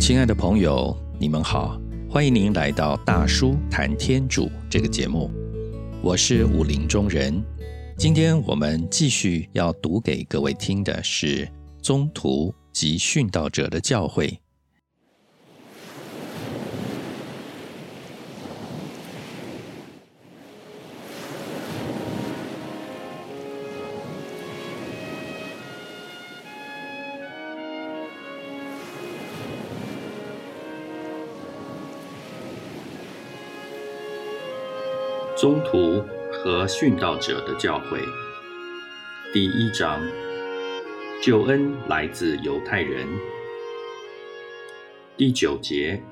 亲爱的朋友，你们好，欢迎您来到大叔谈天主这个节目，我是武林中人。今天我们继续要读给各位听的是宗徒及殉道者的教诲。宗徒和殉道者的教诲，第一章：救恩来自犹太人。第九节：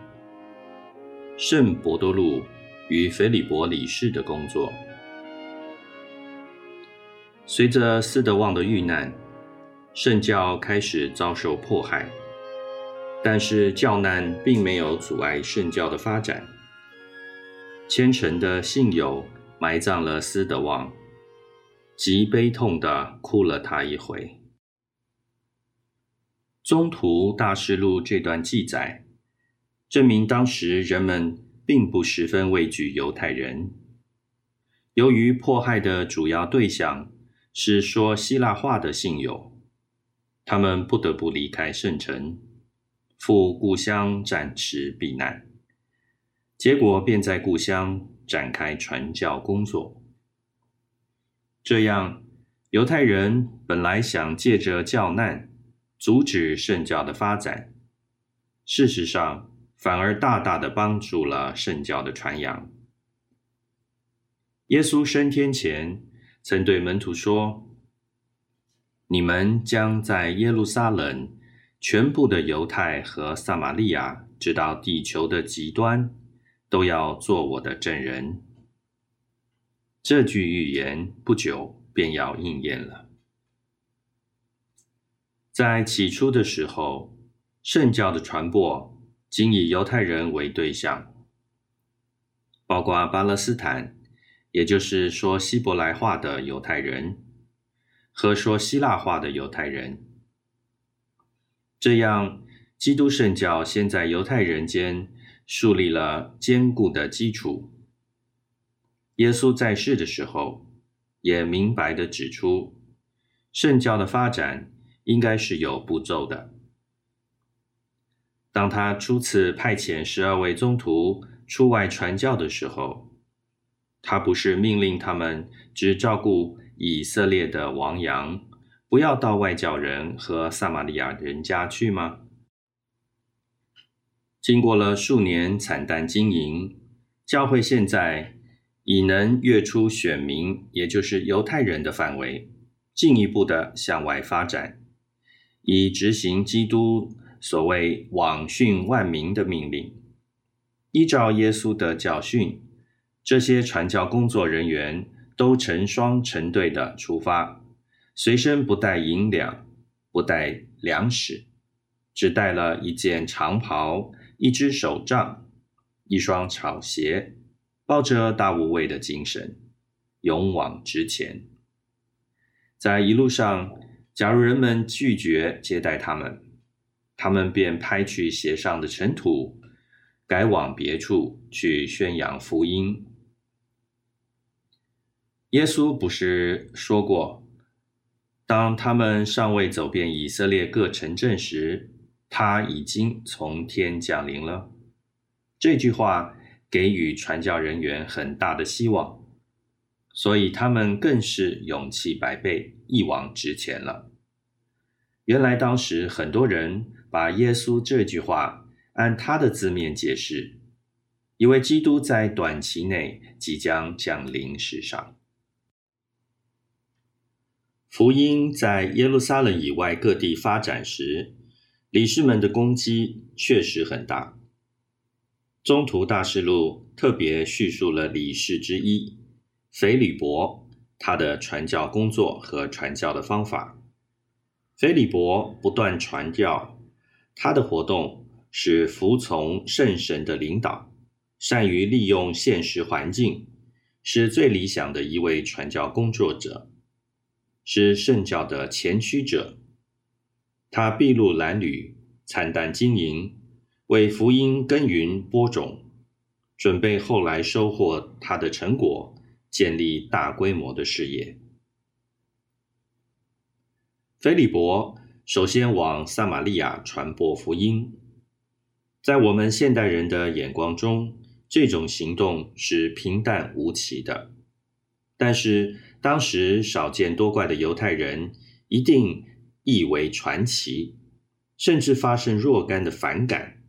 圣伯多禄与腓利伯理事的工作。随着斯德旺的遇难，圣教开始遭受迫害，但是教难并没有阻碍圣教的发展。虔诚的信友埋葬了斯德旺，极悲痛地哭了他一回。中途大事录这段记载，证明当时人们并不十分畏惧犹太人。由于迫害的主要对象是说希腊话的信友，他们不得不离开圣城，赴故乡暂时避难。结果便在故乡展开传教工作。这样，犹太人本来想借着教难阻止圣教的发展，事实上反而大大的帮助了圣教的传扬。耶稣升天前曾对门徒说：“你们将在耶路撒冷、全部的犹太和撒玛利亚，直到地球的极端。”都要做我的证人。这句预言不久便要应验了。在起初的时候，圣教的传播仅以犹太人为对象，包括巴勒斯坦，也就是说希伯来话的犹太人和说希腊话的犹太人。这样，基督圣教先在犹太人间。树立了坚固的基础。耶稣在世的时候，也明白的指出，圣教的发展应该是有步骤的。当他初次派遣十二位宗徒出外传教的时候，他不是命令他们只照顾以色列的王羊，不要到外教人和撒玛利亚人家去吗？经过了数年惨淡经营，教会现在已能跃出选民，也就是犹太人的范围，进一步的向外发展，以执行基督所谓“网训万民”的命令。依照耶稣的教训，这些传教工作人员都成双成对的出发，随身不带银两，不带粮食，只带了一件长袍。一只手杖，一双草鞋，抱着大无畏的精神，勇往直前。在一路上，假如人们拒绝接待他们，他们便拍去鞋上的尘土，改往别处去宣扬福音。耶稣不是说过，当他们尚未走遍以色列各城镇时？他已经从天降临了。这句话给予传教人员很大的希望，所以他们更是勇气百倍，一往直前了。原来当时很多人把耶稣这句话按他的字面解释，以为基督在短期内即将降临世上。福音在耶路撒冷以外各地发展时。理事们的攻击确实很大。中途大事录特别叙述了李氏之一腓里伯他的传教工作和传教的方法。腓里伯不断传教，他的活动是服从圣神的领导，善于利用现实环境，是最理想的一位传教工作者，是圣教的前驱者。他筚路蓝缕，惨淡经营，为福音耕耘播种，准备后来收获他的成果，建立大规模的事业。菲利伯首先往撒玛利亚传播福音，在我们现代人的眼光中，这种行动是平淡无奇的。但是当时少见多怪的犹太人一定意为传奇，甚至发生若干的反感。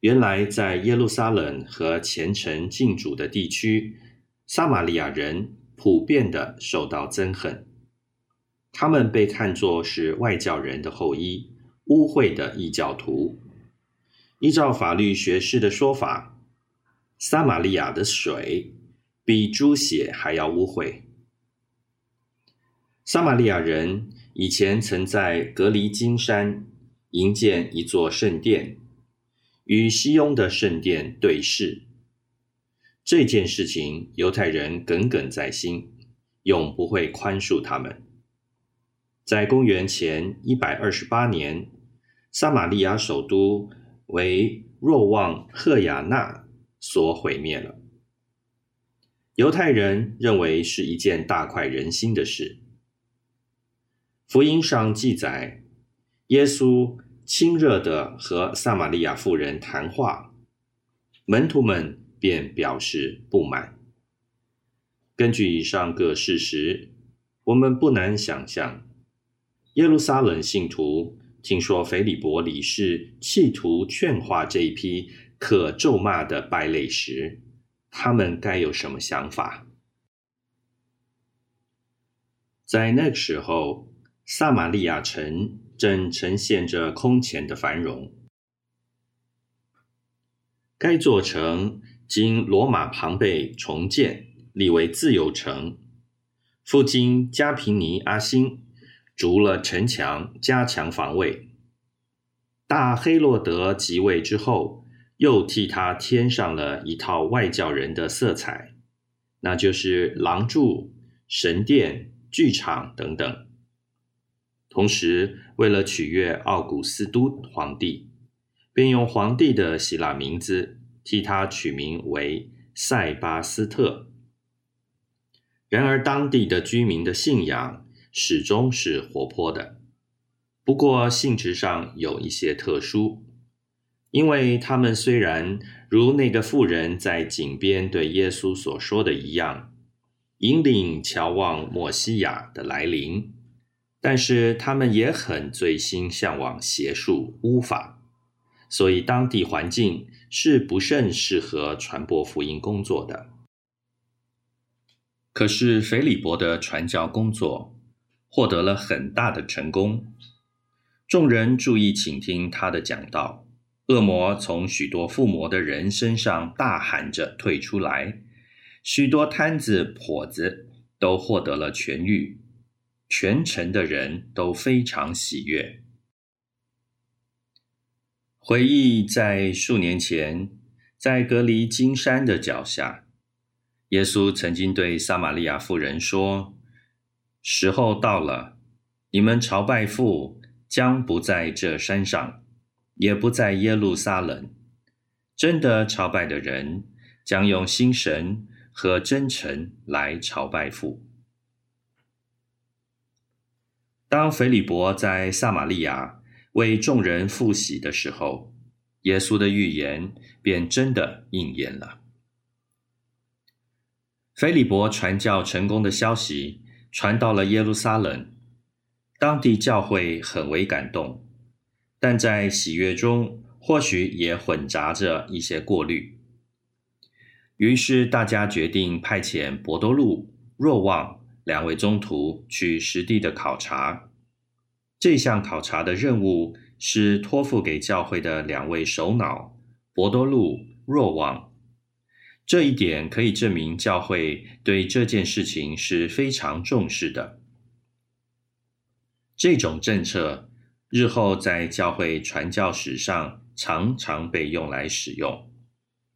原来在耶路撒冷和虔诚敬主的地区，撒玛利亚人普遍的受到憎恨。他们被看作是外教人的后裔，污秽的异教徒。依照法律学士的说法，撒玛利亚的水比猪血还要污秽。撒玛利亚人以前曾在隔离金山营建一座圣殿，与西雍的圣殿对视。这件事情犹太人耿耿在心，永不会宽恕他们。在公元前一百二十八年，撒玛利亚首都为若望赫雅纳所毁灭了。犹太人认为是一件大快人心的事。福音上记载，耶稣亲热的和撒玛利亚妇人谈话，门徒们便表示不满。根据以上各事实，我们不难想象。耶路撒冷信徒听说腓利伯理事企图劝化这一批可咒骂的败类时，他们该有什么想法？在那个时候，撒玛利亚城正呈现着空前的繁荣。该座城经罗马庞贝重建，立为自由城。附近加平尼阿星。筑了城墙，加强防卫。大黑洛德即位之后，又替他添上了一套外教人的色彩，那就是廊柱、神殿、剧场等等。同时，为了取悦奥古斯都皇帝，便用皇帝的希腊名字替他取名为塞巴斯特。然而，当地的居民的信仰。始终是活泼的，不过性质上有一些特殊，因为他们虽然如那个妇人在井边对耶稣所说的一样，引领乔望墨西亚的来临，但是他们也很醉心向往邪术巫法，所以当地环境是不甚适合传播福音工作的。可是腓利伯的传教工作。获得了很大的成功，众人注意倾听他的讲道。恶魔从许多附魔的人身上大喊着退出来，许多摊子跛子都获得了痊愈，全城的人都非常喜悦。回忆在数年前，在隔离金山的脚下，耶稣曾经对撒玛利亚妇人说。时候到了，你们朝拜父将不在这山上，也不在耶路撒冷。真的朝拜的人将用心神和真诚来朝拜父。当腓利伯在撒玛利亚为众人复习的时候，耶稣的预言便真的应验了。腓利伯传教成功的消息。传到了耶路撒冷，当地教会很为感动，但在喜悦中或许也混杂着一些过滤。于是大家决定派遣博多禄、若望两位宗徒去实地的考察。这项考察的任务是托付给教会的两位首脑博多禄、若望。这一点可以证明教会对这件事情是非常重视的。这种政策日后在教会传教史上常常被用来使用。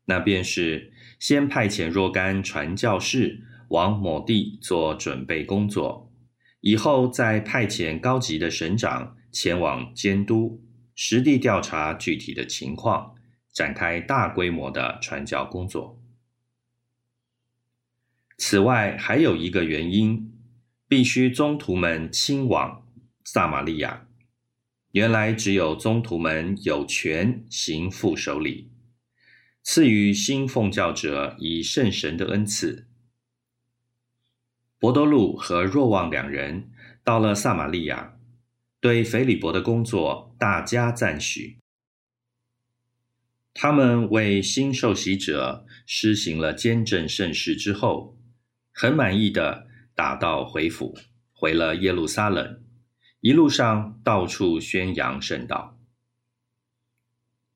那便是先派遣若干传教士往某地做准备工作，以后再派遣高级的省长前往监督实地调查具体的情况。展开大规模的传教工作。此外，还有一个原因，必须宗徒们亲往撒玛利亚。原来只有宗徒们有权行副手礼，赐予新奉教者以圣神的恩赐。博多禄和若望两人到了撒玛利亚，对腓利伯的工作大加赞许。他们为新受洗者施行了坚正圣事之后，很满意的打道回府，回了耶路撒冷，一路上到处宣扬圣道。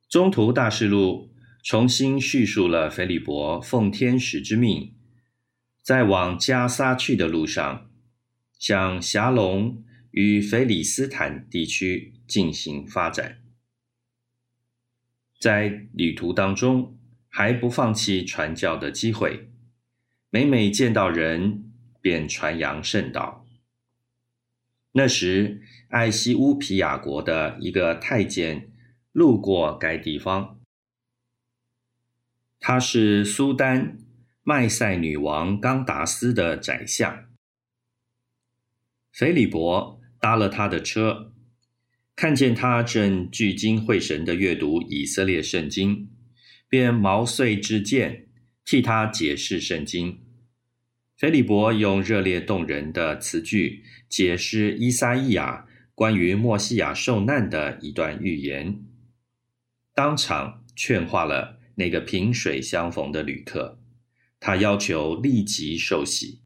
中途大事录重新叙述了腓利伯奉天使之命，在往加沙去的路上，向霞龙与腓里斯坦地区进行发展。在旅途当中，还不放弃传教的机会，每每见到人便传扬圣道。那时，艾西乌皮亚国的一个太监路过该地方，他是苏丹麦塞女王冈达斯的宰相。腓里伯搭了他的车。看见他正聚精会神地阅读以色列圣经，便毛遂自荐，替他解释圣经。腓利伯用热烈动人的词句解释伊撒伊亚关于墨西亚受难的一段预言，当场劝化了那个萍水相逢的旅客。他要求立即受洗。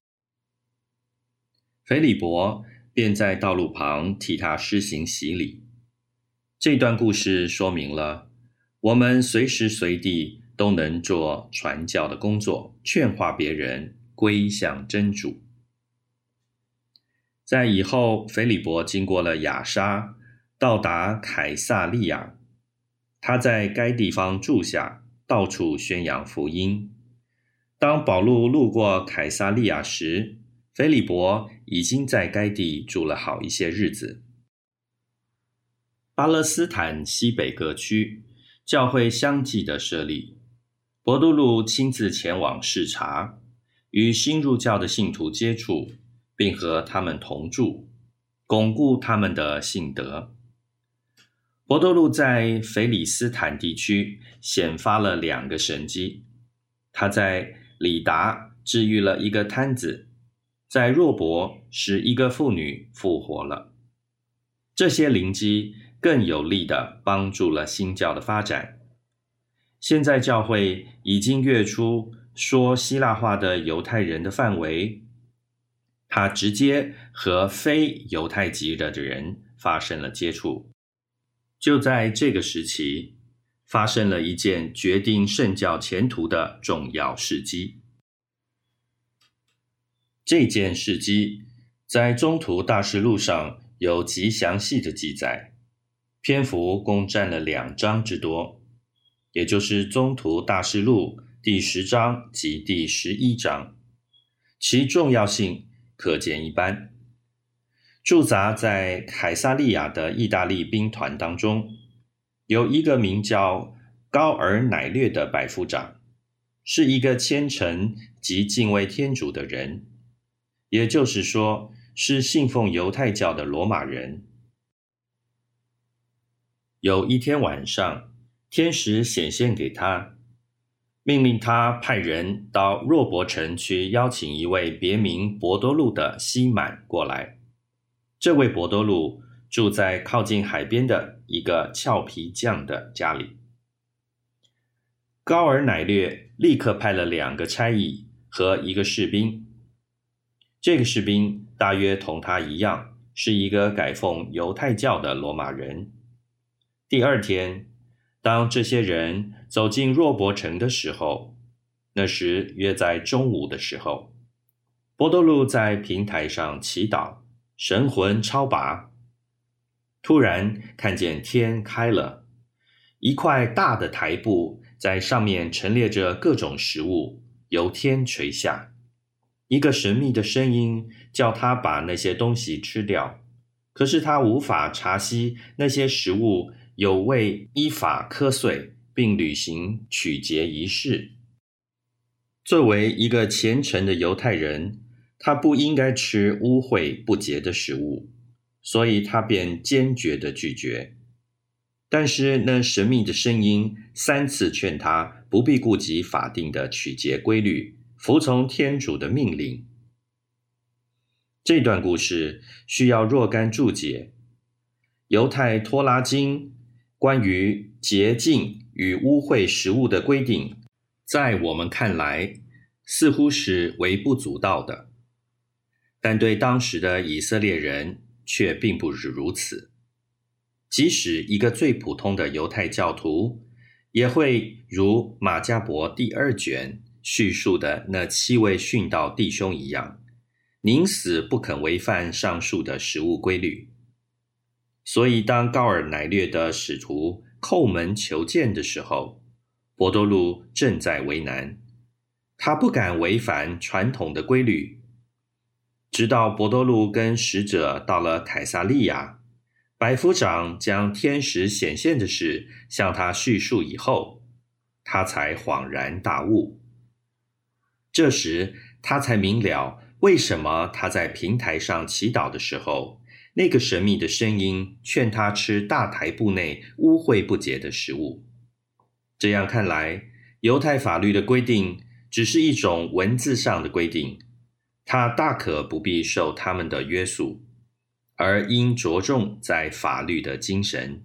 腓利伯便在道路旁替他施行洗礼。这段故事说明了，我们随时随地都能做传教的工作，劝化别人归向真主。在以后，腓利伯经过了雅沙，到达凯撒利亚，他在该地方住下，到处宣扬福音。当保禄路过凯撒利亚时，腓利伯已经在该地住了好一些日子。巴勒斯坦西北各区教会相继的设立，博多禄亲自前往视察，与新入教的信徒接触，并和他们同住，巩固他们的信德。博多禄在腓里斯坦地区显发了两个神迹：他在李达治愈了一个瘫子，在若伯使一个妇女复活了。这些灵机。更有力的帮助了新教的发展。现在教会已经跃出说希腊话的犹太人的范围，他直接和非犹太籍的人发生了接触。就在这个时期，发生了一件决定圣教前途的重要事迹。这件事迹在中途大事录上有极详细的记载。篇幅共占了两章之多，也就是《中途大事录》第十章及第十一章，其重要性可见一斑。驻扎在凯撒利亚的意大利兵团当中，有一个名叫高尔乃略的百夫长，是一个虔诚及敬畏天主的人，也就是说，是信奉犹太教的罗马人。有一天晚上，天使显现给他，命令他派人到若伯城去邀请一位别名博多禄的西满过来。这位博多禄住在靠近海边的一个俏皮匠的家里。高尔乃略立刻派了两个差役和一个士兵。这个士兵大约同他一样，是一个改奉犹太教的罗马人。第二天，当这些人走进若伯城的时候，那时约在中午的时候，波多禄在平台上祈祷，神魂超拔。突然看见天开了，一块大的台布在上面陈列着各种食物，由天垂下。一个神秘的声音叫他把那些东西吃掉，可是他无法查悉那些食物。有未依法磕碎，并履行取节仪式。作为一个虔诚的犹太人，他不应该吃污秽不洁的食物，所以他便坚决的拒绝。但是那神秘的声音三次劝他不必顾及法定的取节规律，服从天主的命令。这段故事需要若干注解。犹太托拉经关于洁净与污秽食物的规定，在我们看来似乎是微不足道的，但对当时的以色列人却并不是如此。即使一个最普通的犹太教徒，也会如马加伯第二卷叙述的那七位殉道弟兄一样，宁死不肯违反上述的食物规律。所以，当高尔乃略的使徒叩门求见的时候，博多禄正在为难，他不敢违反传统的规律。直到博多禄跟使者到了凯撒利亚，百夫长将天使显现的事向他叙述以后，他才恍然大悟。这时，他才明了为什么他在平台上祈祷的时候。那个神秘的声音劝他吃大台布内污秽不洁的食物。这样看来，犹太法律的规定只是一种文字上的规定，他大可不必受他们的约束，而应着重在法律的精神。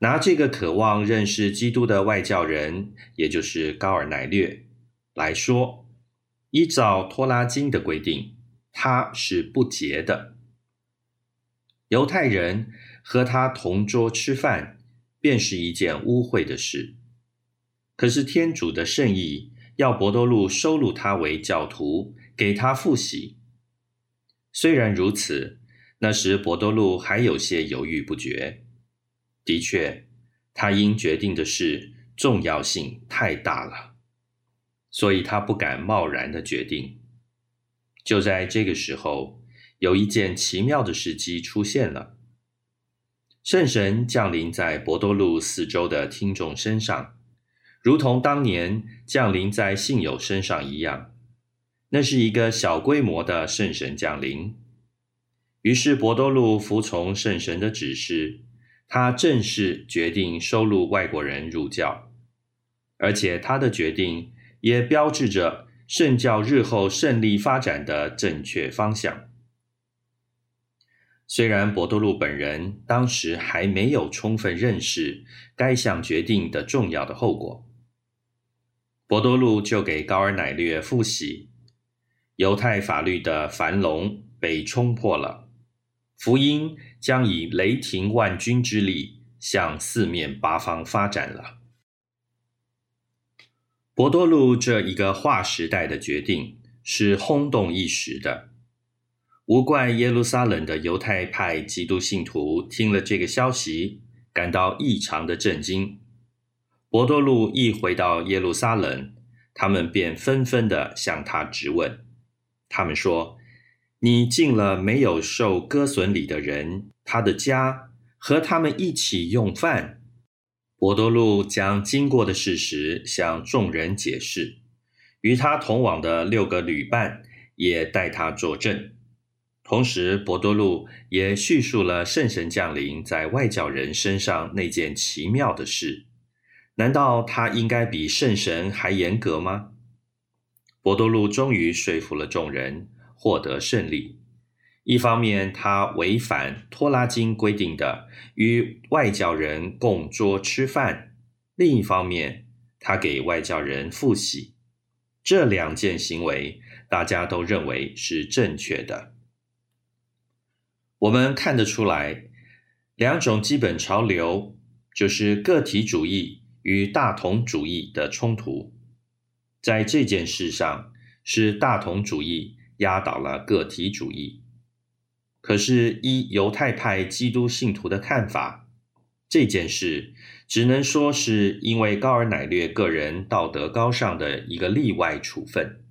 拿这个渴望认识基督的外教人，也就是高尔乃略来说，依照托拉经的规定，他是不洁的。犹太人和他同桌吃饭，便是一件污秽的事。可是天主的圣意要博多禄收录他为教徒，给他复习。虽然如此，那时博多禄还有些犹豫不决。的确，他应决定的事重要性太大了，所以他不敢贸然的决定。就在这个时候。有一件奇妙的事迹出现了，圣神降临在博多禄四周的听众身上，如同当年降临在信友身上一样。那是一个小规模的圣神降临。于是博多禄服从圣神的指示，他正式决定收录外国人入教，而且他的决定也标志着圣教日后胜利发展的正确方向。虽然博多禄本人当时还没有充分认识该项决定的重要的后果，博多禄就给高尔乃略复习，犹太法律的樊笼被冲破了，福音将以雷霆万钧之力向四面八方发展了。博多禄这一个划时代的决定是轰动一时的。无怪耶路撒冷的犹太派基督信徒听了这个消息，感到异常的震惊。博多禄一回到耶路撒冷，他们便纷纷的向他质问。他们说：“你进了没有受割损礼的人他的家，和他们一起用饭。”博多禄将经过的事实向众人解释，与他同往的六个旅伴也代他作证。同时，博多禄也叙述了圣神降临在外教人身上那件奇妙的事。难道他应该比圣神还严格吗？博多禄终于说服了众人，获得胜利。一方面，他违反托拉经规定的与外教人共桌吃饭；另一方面，他给外教人复习。这两件行为，大家都认为是正确的。我们看得出来，两种基本潮流就是个体主义与大同主义的冲突。在这件事上，是大同主义压倒了个体主义。可是，依犹太派基督信徒的看法，这件事只能说是因为高尔乃略个人道德高尚的一个例外处分，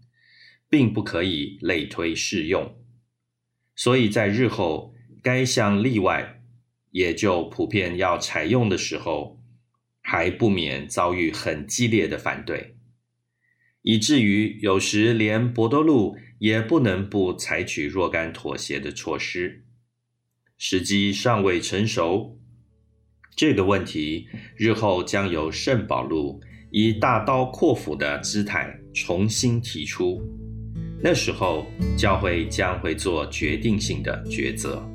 并不可以类推适用。所以在日后。该项例外也就普遍要采用的时候，还不免遭遇很激烈的反对，以至于有时连博多禄也不能不采取若干妥协的措施。时机尚未成熟，这个问题日后将由圣保禄以大刀阔斧的姿态重新提出。那时候，教会将会做决定性的抉择。